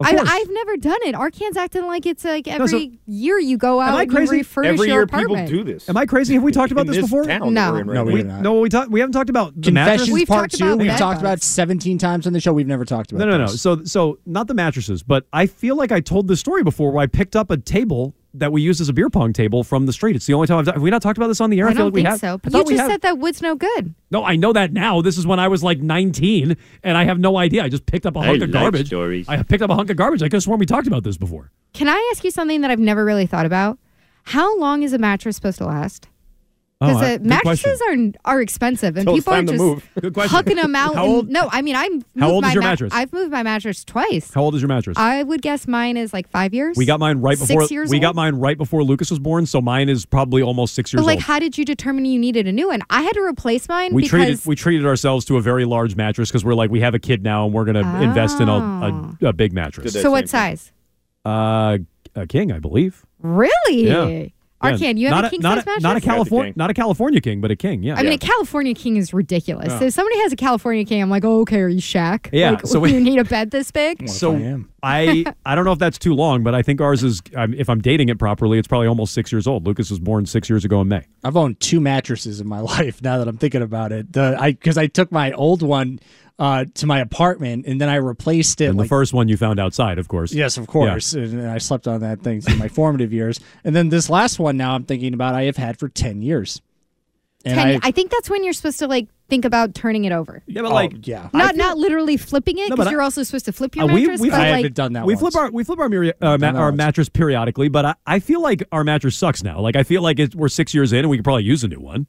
Of I, course. I've never done it. Our Arcand's acting like it's like every so- year you go out I and you crazy? refurnish Every your year apartment. people do this. Am I crazy? Have we talked about In this, this before? town that No. we're in right No, now. we have not. No, we talked. We haven't talked about the mattress. Confessions We've Part talked Two. about We've bed talked about bugs. 17 times on the show. We've never talked about No, no, no. this. So, so not the mattresses, but I feel like I told this story before where I picked up a table that we used as a beer pong table from the street. It's the only time I've done. Have we not talked about this on the air? I feel don't like we have. so. I But you just have. said that wood's no good. No, I know that now. This is when I was like 19, and I have no idea. I just picked up a I hunk of garbage. stories. I picked up a hunk of garbage. I could have sworn we talked about this before. Can I ask you something that I've never really thought about? How long is a mattress supposed to last? Oh, Because I- uh, good mattresses are are expensive, and Till people are just move. Good question. hucking them out. How and- no, I mean I'm. moved How old is my your ma- mattress? I've moved my mattress twice. How old is your mattress? I would guess mine is like five years. we got mine right Six before. years we old? got mine right before Lucas was born, so mine is probably almost six years But like, old. how did you determine you needed a new one? I had to replace mine we because treated we treated ourselves to a very large mattress because we're like we have a kid now and we're gonna invest in a, a, a big mattress. So what same thing. size? Uh, a king, I believe. Really? Yeah. Arcand, you have not a king not size mattress? Not a California, king. not a California king, but a king. Yeah. I mean, a California king is ridiculous. Yeah. So if somebody has a California king, I'm like, oh, okay, are you Shaq? Yeah, Like, so we- you need a bed this big? so I. I don't know if that's too long, but I think ours is. Um, if I'm dating it properly, it's probably almost six years old. Lucas was born six years ago in May. I've owned two mattresses in my life. Now that I'm thinking about it, the I because I took my old one uh, to my apartment and then I replaced it. And like, the first one you found outside, of course. Yes, of course. And I slept on that thing through my formative years. And then this last one now I'm thinking about I have had for 10 years. And Ten, I, I, think that's when you're supposed to like think about turning it over. Yeah, but oh, like yeah. Not not literally flipping it because but you're also supposed to flip your Uh, we- mattress. we- but I like, haven't done that we once. flip our we flip our miri- uh, ma- our mattress periodically, but I, I feel like our mattress sucks now. Like I feel like it, we're six years in and we could probably use a new one.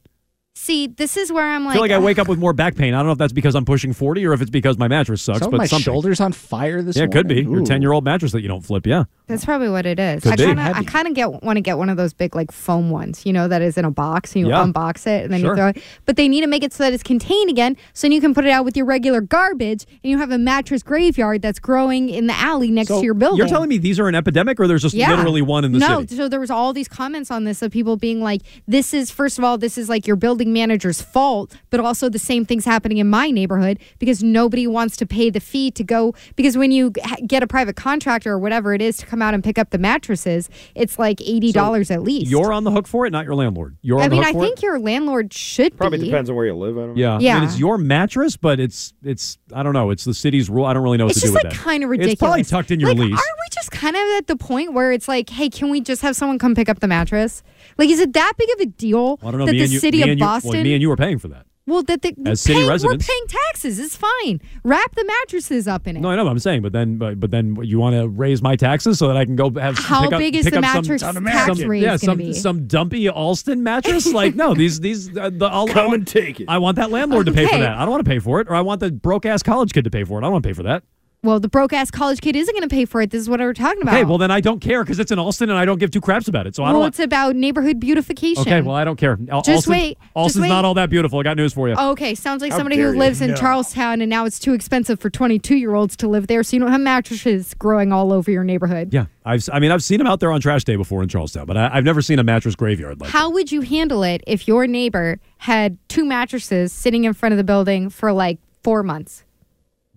See, this is where I'm like. I like, feel like I wake up with more back pain. I don't know if that's because I'm pushing forty or if it's because my mattress sucks. Some but my something. shoulders on fire this yeah, it could be morning. your ten year old mattress that you don't flip. Yeah, That's probably what it is. Could I kind of, I kind of get want to get one of those big like foam ones, you know, that is in a box and you Yeah. unbox it and then Sure. you throw it. But they need to make it so that it's contained again, so then you can put it out with your regular garbage, and you have a mattress graveyard that's growing in the alley next So to your building. You're telling me these are an epidemic, or there's just Yeah. literally one in the no, city? so there was all these comments on this of people being like, "This is first of all, this is like your building manager's fault, but also the same things happening in my neighborhood because nobody wants to pay the fee to go because when you get a private contractor or whatever it is to come out and pick up the mattresses, it's like eighty dollars at least. You're on the hook for it, not your landlord. You're on I the mean, hook I for think it. your landlord should Probably be. depends on where you live. I don't know. Yeah, I Yeah. mean, it's your mattress, but it's it's I don't know. It's the city's rule. I don't really know what It's to do just with like that. kind of ridiculous. It's probably tucked in your like, lease. Aren't we just kind of at the point where it's like, hey, can we just have someone come pick up the mattress? Like, is it that big of a deal I don't know. that the you, city of and you, Boston? well, me and you were paying for that. well, that the, As city paying- residents. we're paying taxes. It's fine. Wrap the mattresses up in it. No, I know. what I'm saying, but then, but, but then, you want to raise my taxes so that I can go have How pick up, big is pick the some- mattress some, tax some- raise Yeah, some be? some dumpy Allston mattress. like no, these these uh, the I'll, Come and take it. I want that landlord to pay for that. I don't want to pay for it, or I want the broke ass college kid to pay for it. I don't want to pay for that. Well, the broke ass college kid isn't going to pay for it. This is what we're talking about. Okay, well then I don't care because it's in Allston and I don't give two craps about it. So I don't. well, Want, it's about neighborhood beautification. okay, well I don't care. Al- Just Allston- wait, just Allston's wait. not all that beautiful. I got news for you. Okay, sounds like How somebody dare who you. lives in No. Charlestown and now it's too expensive for 22 year olds to live there, so you don't have mattresses growing all over your neighborhood. Yeah, I've I mean I've seen them out there on trash day before in Charlestown, but I, I've never seen a mattress graveyard like. How would you handle it if your neighbor had two mattresses sitting in front of the building for like four months?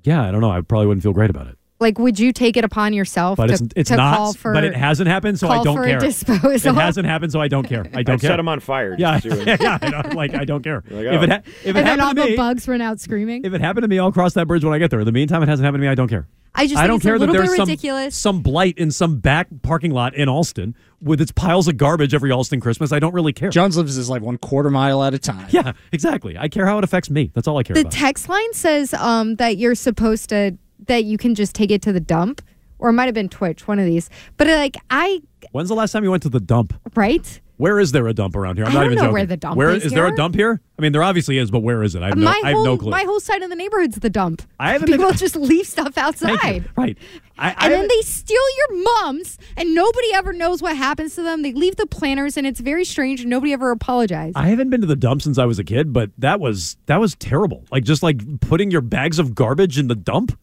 Yeah, I don't know. I probably wouldn't feel great about it. Like, would you take it upon yourself But to, it's it's to not. call for? but it hasn't happened, so I don't for a care. disposal? It hasn't happened, so I don't care. I don't I'd care. set 'em on fire. Yeah, just yeah. I don't, like I don't care. Like, if it oh. ha- if it and then all happened to the bugs run out screaming. if it happened to me, I'll cross that bridge when I get there. In the meantime, it hasn't happened to me. I don't care. I just I don't it's care that little bit there's some, some blight in some back parking lot in Allston with its piles of garbage every Allston Christmas. I don't really care. Jones lives is like one quarter mile at a time. Yeah, exactly. I care how it affects me. That's all I care The about. The text line says um, that you're supposed to that you can just take it to the dump, or it might have been Twitch, one of these. But like I When's the last time you went to the dump? right. Where is there a dump around here? I'm I not don't even know joking. where the dump Where is is there a dump here? I mean, there obviously is, but where is it? I have no, my I have whole no clue. my whole side of the neighborhood's the dump. I haven't People to- just leave stuff Thank you. outside. Right. I, I And then haven't- they steal your mums, and nobody ever knows what happens to them. They leave the planners, and it's very strange, and nobody ever apologized. I haven't been to the dump since I was a kid, but that was that was terrible. Like just like putting your bags of garbage in the dump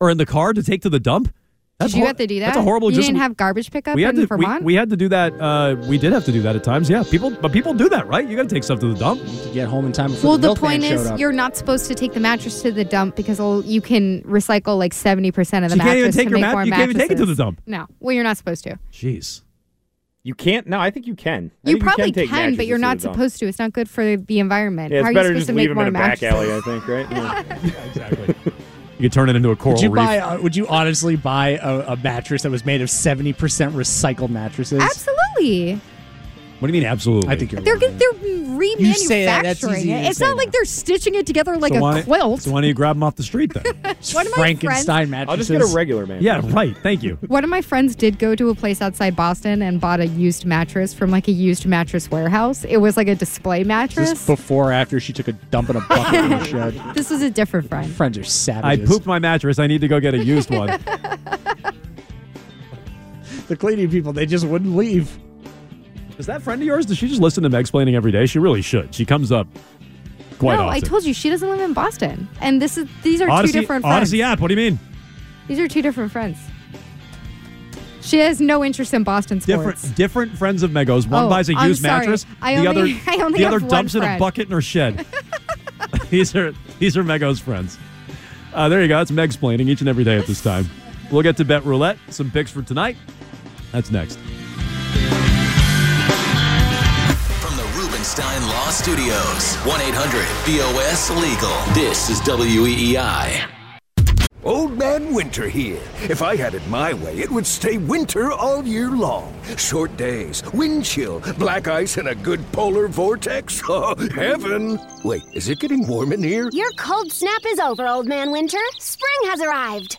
or in the car to take to the dump. Did you hor- have to do that? That's a horrible. You just- didn't have garbage pickup we had in to, we, Vermont. we had to do that. Uh, we did have to do that at times. Yeah, people, but people do that, right? You got to take stuff to the dump. To get home in time before well, the, the point is, up. you're not supposed to take the mattress to the dump because you can recycle like seventy percent of the You can't even mattress take to your make mat- more you can't even take it to the dump. No, well, you're not supposed to. Jeez. You can't. No, I think you can. I You think probably can, can, but you're not the supposed to. It's not good for the environment. Yeah, How it's are you better supposed just to leave make them more in a back alley. I think, right? Yeah. exactly. You could turn it into a coral Would you reef. buy? Uh, would you honestly buy a, a mattress that was made of seventy percent recycled mattresses? Absolutely. What do you mean? Absolutely. I think you're. They're lying. they're You say that, that's remanufacturing easy it. to It's say not like they're stitching it together like so a why, quilt. So why don't you grab them off the street then? One of my Frankenstein friends, mattresses. I'll just get a regular man. yeah, right. Thank you. one of my friends did go to a place outside Boston and bought a used mattress from like a used mattress warehouse. It was like a display mattress. this before or after she took a dump in a bucket in the shed? This was a different friend. Friends are sad. I savages. pooped my mattress. I need to go get a used one. the cleaning people. They just wouldn't leave. Is that friend of yours? Does she just listen to Meg'Splaining every day? She really should. She comes up quite no, often. I told you she doesn't live in Boston, and this is these are Odyssey, two different friends. Odyssey app. What do you mean? These are two different friends. She has no interest in Boston sports. Different different friends of Megos. One Oh, buys a used mattress. I the only- other I only the other dumps in a bucket in her shed. these are these are Megos friends. Uh, there you go. That's Meg'Splaining each and every day at this time. We'll get to bet roulette. Some picks for tonight. That's next. Rubenstein Law Studios, 1 800 BOS Legal. This is WEEI. Old Man Winter here. If I had it my way, it would stay winter all year long. Short days, wind chill, black ice, and a good polar vortex. Oh, heaven! Wait, is it getting warm in here? Your cold snap is over, Old Man Winter. Spring has arrived.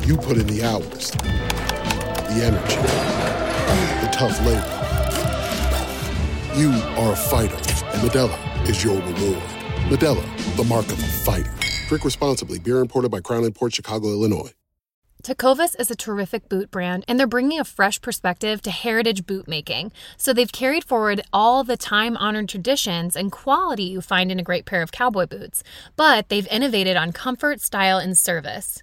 You put in the hours, the energy, the tough labor. You are a fighter, and Modelo is your reward. Modelo, the mark of a fighter. Drink responsibly. Beer imported by Crown Port Chicago, Illinois. Tecovas is a terrific boot brand, and they're bringing a fresh perspective to heritage boot making. So they've carried forward all the time honored traditions and quality you find in a great pair of cowboy boots, but they've innovated on comfort, style, and service.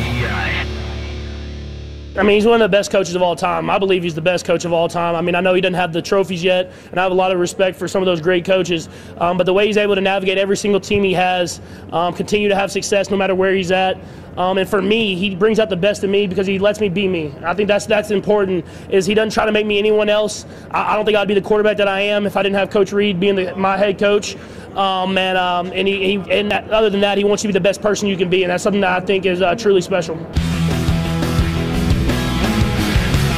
I mean, he's one of the best coaches of all time. I believe he's the best coach of all time. I mean, I know he doesn't have the trophies yet, and I have a lot of respect for some of those great coaches. Um, but the way he's able to navigate every single team he has, um, continue to have success no matter where he's at. Um, and for me, he brings out the best in me because he lets me be me. I think that's that's important. Is he doesn't try to make me anyone else. I, I don't think I'd be the quarterback that I am if I didn't have Coach Reid being the, my head coach. Um, and um, and he, he and that, other than that, he wants you to be the best person you can be, and that's something that I think is uh, truly special.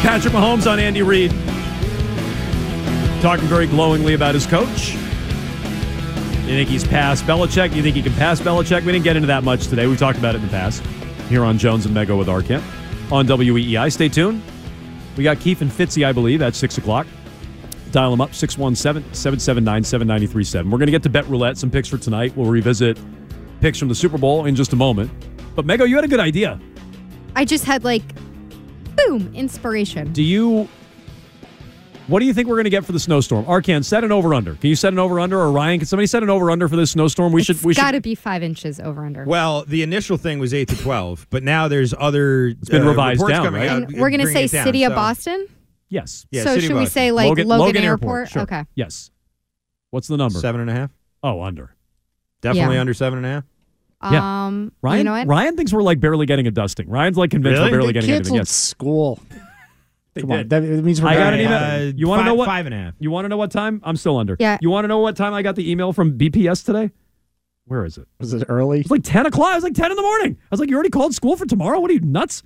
Patrick Mahomes on Andy Reid. Talking very glowingly about his coach. You think he's past Belichick? You think he can pass Belichick? We didn't get into that much today. We talked about it in the past. Here on Jones and Mego with Arcand on WEEI. Stay tuned. We got Keefe and Fitzy, I believe, at 6 o'clock. Dial them up, 617 779 7937. We're going to get to Bet Roulette, some picks for tonight. We'll revisit picks from the Super Bowl in just a moment. But Mego, you had a good idea. I just had like, boom, inspiration. Do you. What do you think we're going to get for the snowstorm? Arcand, set an over under. Can you set an over under, or Ryan? Can somebody set an over under for this snowstorm? We should. We It's got to be five inches over under. Well, the initial thing was eight to twelve, but now there's other. It's been uh, revised down, right? And we're gonna say City of Boston. Yes. so should we say like Logan, Airport? Sure. Okay. Yes. What's the number? Seven and a half. Oh, under. Definitely Yeah. under seven and a half. Yeah. Um, Ryan, you know what? Ryan thinks we're like barely getting a dusting. Ryan's like convinced Really? we're barely They getting anything. canceled Yes. school. Come on, did. that it means we're I got going an email. Uh, you want to five- know what? five and a half. You want to know what time? I'm still under. Yeah. You want to know what time I got the email from BPS today? Where is it? Was it early? It's like 10 o'clock. It was like 10 in the morning. I was like, you already called school for tomorrow? What are you, nuts?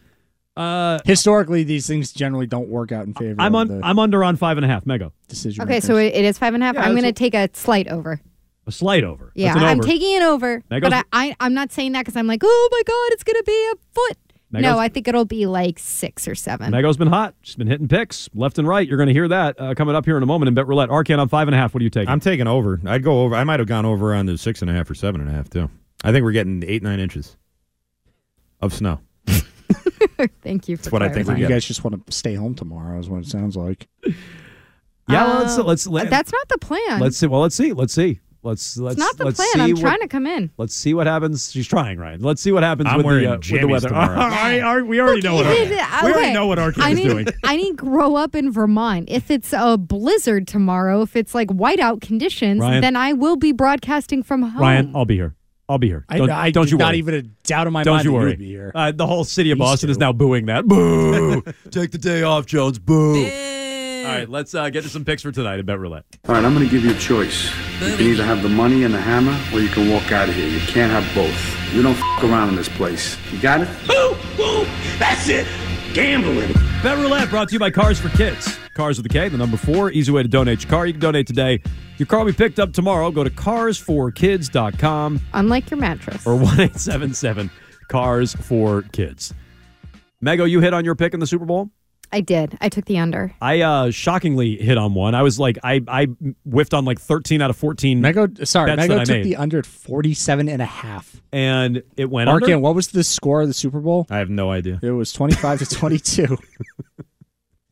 Uh, Historically, these things generally don't work out in favor. I'm of on. the I'm under on five and a half. Mego. decision. Okay, so it, it is five and a half. Yeah, I'm that's going what- to take a slight over. A slight over. Yeah, That's an I'm taking it over. That but I, I, I'm not saying that because I'm like, oh my God, it's going to be a foot. That no, I think it'll be like six or seven. Mego's been hot. She's been hitting picks left and right. You're going to hear that uh, coming up here in a moment in Bet Roulette. Arcand on five and a half. What do you take? I'm taking over. I'd go over. I might have gone over on the six and a half or seven and a half too. I think we're getting eight nine inches of snow. Thank you for That's what I think you we're guys just want to stay home tomorrow, is what it sounds like. yeah, well, let's Uh, let's let, That's not the plan. let's see. Well, let's see. Let's see. Let's let's it's not the let's plan. see I'm what- trying to come in. Let's see what happens. She's trying, Ryan. Let's see what happens I'm with wearing the, uh, with the weather. tomorrow. All right, all right, we already know what Look, our, it- we already know what Arcand I is didn't, doing. I didn't grow up in Vermont. If it's a blizzard tomorrow, if it's like whiteout conditions, Ryan. then I will be broadcasting from home. Ryan, I'll be here. I'll be here. Don't, I, don't you not worry. Not even a doubt in my mind. don't you worry. would be here. Uh, the whole city of Boston is now booing that. Boo! Take the day off, Jones. Boo! All right, let's uh, get to some picks for tonight at Bet Roulette. All right, I'm going to give you a choice. You can either have the money and the hammer, or you can walk out of here. You can't have both. You don't f- around in this place. You got it? Boom, boom. That's it. Gambling. Bet Roulette brought to you by Cars for Kids. Cars with a K, the number four. Easy way to donate your car. You can donate today. Your car will be picked up tomorrow. Go to carsforkids.com Unlike your mattress. or 1 877 Cars for Kids. Mego, you hit on your pick in the Super Bowl? I did. I took the under. I uh shockingly hit on one. I was like, I I whiffed on like 13 out of 14. Mego, sorry, bets Mego took made. the under at 47 and a half. and it went Arcand, under. what was the score of the Super Bowl? I have no idea. It was 25 to 22.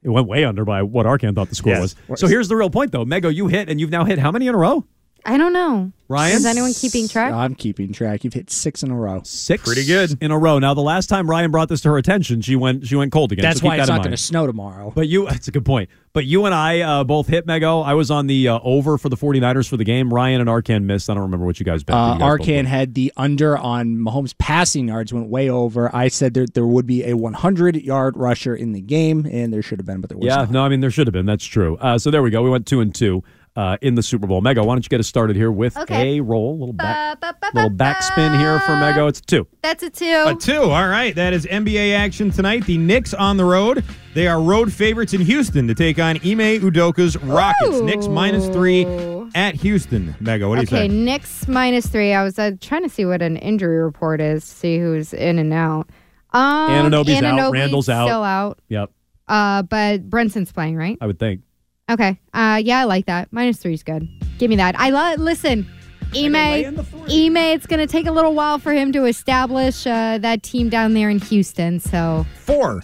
It went way under by what Arcand thought the score Yes. was. So here's the real point, though. Mego, you hit, and you've now hit how many in a row? I don't know. Ryan? Is anyone keeping track? I'm keeping track. You've hit six in a row. Six, Pretty good. in a row. Now, the last time Ryan brought this to her attention, she went she went cold again. That's so why that it's not going to snow tomorrow. But you, that's a good point. But you and I uh, both hit Mego. I was on the uh, over for the 49ers for the game. Ryan and Arcand missed. I don't remember what you guys bet. but Uh, you guys Arcand had the under on Mahomes' passing yards, went way over. I said there there would be a 100 yard rusher in the game, and there should have been, but there was Yeah, not. no, I mean there should have been. That's true. Uh, so there we go. We went two and two uh, in the Super Bowl. Mego, why don't you get us started here with Okay. a roll, A little back, little backspin here for Mego. It's a two. That's a two. A two. All right. That is NBA action tonight. The Knicks on the road. They are road favorites in Houston to take on Ime Udoka's Rockets. Knicks minus three at Houston. Mego, what do okay, you say? Okay, Knicks minus three. I was uh, trying to see what an injury report is, see who's in and out. Um, Anunoby's out. Anunoby's Randle's out. Still out. Yep, Uh, but Brunson's playing, right? I would think. Okay. Uh, yeah, I like that. Minus three is good. Give me that. I love. Listen, Ime. Ime. It's going to take a little while for him to establish uh, that team down there in Houston. So Four.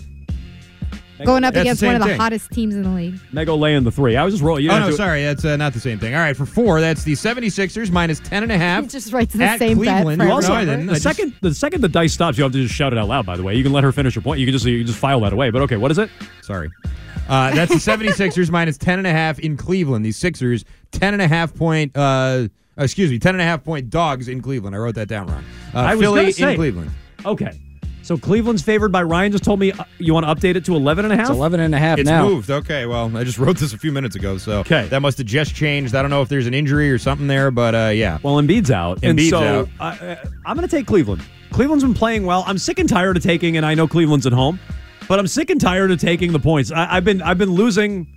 going up That's the against one same of the thing. hottest teams in the league. Mego laying the three. I was just rolling. You oh, no, to- sorry. That's uh, not the same thing. All right, for four, that's the 76ers minus 10.5. He just writes the at same bet Cleveland. for You also, No, I the I just- second the second the dice stops, you have to just shout it out loud. By the way, you can let her finish her point. You can just you can just file that away. But okay, what is it? Sorry. Uh, that's the 76ers minus 10.5 in Cleveland. These Sixers, 10.5 point, uh, excuse me, 10.5 point dogs in Cleveland. I wrote that down wrong. Uh, I was Philly gonna in. Cleveland. Okay, so Cleveland's favored by Ryan. Just told me uh, you want to update it to 11 and a half. It's 11 and a half It's now. moved. Okay, well, I just wrote this a few minutes ago, so Okay. that must have just changed. I don't know if there's an injury or something there, but uh, yeah. Well, Embiid's out, and Embiid's so out. I, uh, I'm going to take Cleveland. Cleveland's been playing well. I'm sick and tired of taking, and I know Cleveland's at home, but I'm sick and tired of taking the points. I, I've been I've been losing.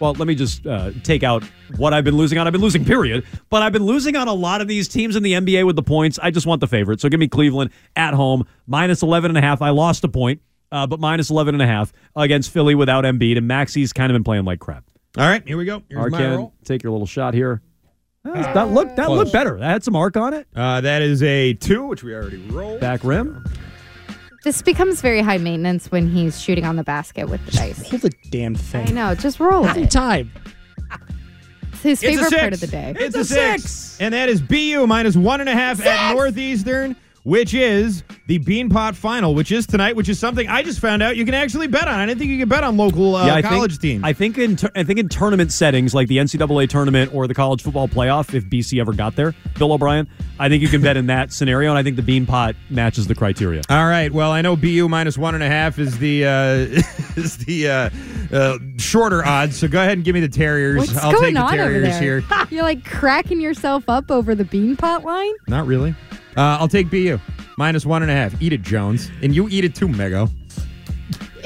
Well, let me just uh, take out what I've been losing on. I've been losing, period. But I've been losing on a lot of these teams in the NBA with the points. I just want the favorite. So give me Cleveland at home, minus 11 and a half. I lost a point, uh, but minus 11 and a half against Philly without Embiid, and Maxey's kind of been playing like crap. All right, here we go. Here's my Arcand, roll. take your little shot here. That, that looked that looked better. That had some arc on it. Uh, that is a two, which we already rolled. Back rim. This becomes very high maintenance when he's shooting on the basket with the dice. Hold the damn thing. I know. Just roll Every it. time. It's his It's a favorite six. part of the day. It's, a six. And that is BU minus one and a half at Northeastern, which is the Beanpot Final, which is tonight, which is something I just found out you can actually bet on. I didn't think you could bet on local uh, I college think, teams. I think in tur- I think in tournament settings like the NCAA tournament or the college football playoff, if BC ever got there, Bill O'Brien, I think you can bet in that scenario, and I think the Beanpot matches the criteria. All right. Well, I know BU minus one and a half is the uh, is the uh, uh, shorter odds. So go ahead and give me the Terriers. What's I'll going take the on over Terriers there? here. You're like cracking yourself up over the Beanpot line. Not really. Uh, I'll take BU minus one and a half. Eat it, Jones, and you eat it too, Mego.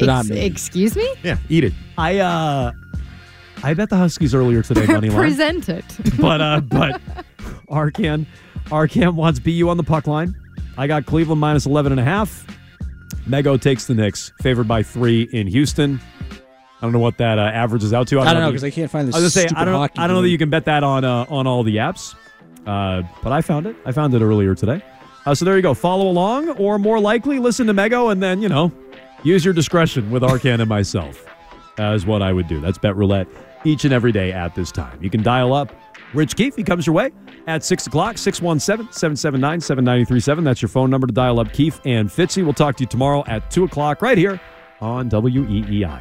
Not Ex- me. excuse me. Yeah, eat it. I uh, I bet the Huskies earlier today, money line, Present it. but uh, but Arcand Arcand wants BU on the puck line. I got Cleveland minus 11 and a half. Mego takes the Knicks, favored by three in Houston. I don't know what that uh, averages out to. I don't know because I can't find this. I was gonna say I don't know. I don't know that you can bet that on uh, on all the apps, uh, but I found it. I found it earlier today. Uh, so there you go. Follow along, or more likely, listen to Mego, and then you know, use your discretion with Arcand and myself. Is what I would do. That's bet roulette each and every day at this time. You can dial up Rich Keefe. He comes your way at six o'clock. 617-779-7937. That's your phone number to dial up Keefe and Fitzy. We'll talk to you tomorrow at two o'clock right here on WEEI.